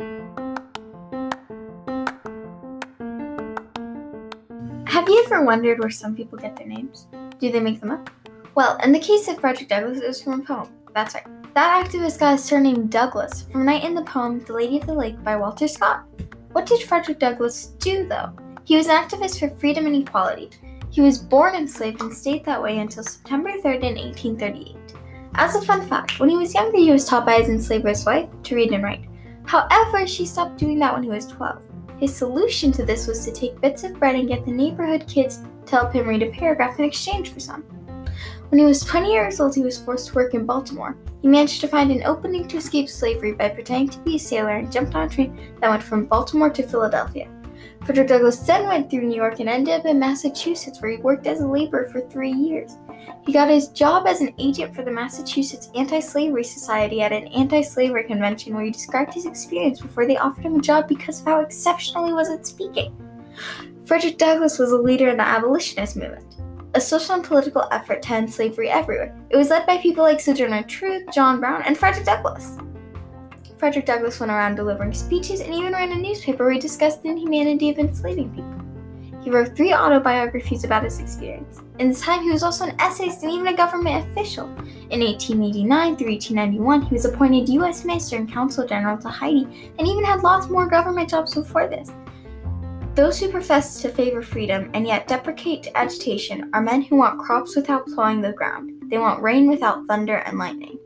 Have you ever wondered where some people get their names? Do they make them up? Well, in the case of Frederick Douglass, it was from a poem. That's right. That activist got his surname Douglas from a knight in the poem The Lady of the Lake by Walter Scott. What did Frederick Douglass do, though? He was an activist for freedom and equality. He was born enslaved and stayed that way until September 3rd in 1838. As a fun fact, when he was younger, he was taught by his enslaver's wife to read and write. However, she stopped doing that when he was 12. His solution to this was to take bits of bread and get the neighborhood kids to help him read a paragraph in exchange for some. When he was 20 years old, he was forced to work in Baltimore. He managed to find an opening to escape slavery by pretending to be a sailor and jumped on a train that went from Baltimore to Philadelphia. Frederick Douglass then went through New York and ended up in Massachusetts, where he worked as a laborer for three years. He got his job as an agent for the Massachusetts Anti Slavery Society at an anti slavery convention where he described his experience before they offered him a job because of how exceptional he was at speaking. Frederick Douglass was a leader in the abolitionist movement, a social and political effort to end slavery everywhere. It was led by people like Sojourner Truth, John Brown, and Frederick Douglass. Frederick Douglass went around delivering speeches and even ran a newspaper where he discussed the inhumanity of enslaving people. He wrote three autobiographies about his experience. In this time, he was also an essayist and even a government official. In 1889 through 1891, he was appointed U.S. Minister and Consul General to Haiti and even had lots more government jobs before this. Those who profess to favor freedom and yet deprecate agitation are men who want crops without plowing the ground. They want rain without thunder and lightning.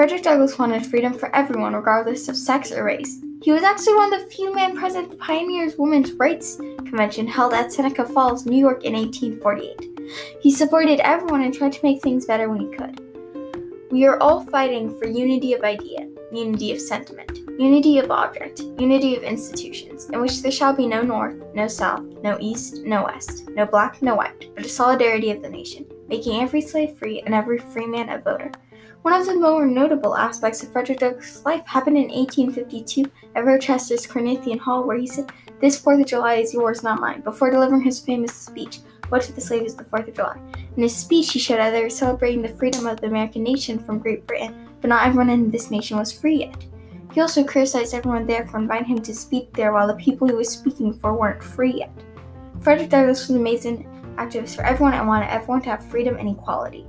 Frederick Douglass wanted freedom for everyone, regardless of sex or race. He was actually one of the few men present at the Pioneers Women's Rights Convention held at Seneca Falls, New York in 1848. He supported everyone and tried to make things better when he could. We are all fighting for unity of idea, unity of sentiment, unity of object, unity of institutions, in which there shall be no north, no south, no east, no west, no black, no white, but a solidarity of the nation, making every slave free and every free man a voter. One of the more notable aspects of Frederick Douglass' life happened in 1852 at Rochester's Corinthian Hall, where he said, This 4th of July is yours, not mine, before delivering his famous speech, What to the Slave is the 4th of July. In his speech, he showed were celebrating the freedom of the American nation from Great Britain, but not everyone in this nation was free yet. He also criticized everyone there for inviting him to speak there while the people he was speaking for weren't free yet. Frederick Douglass was an amazing activist for everyone and wanted everyone to have freedom and equality.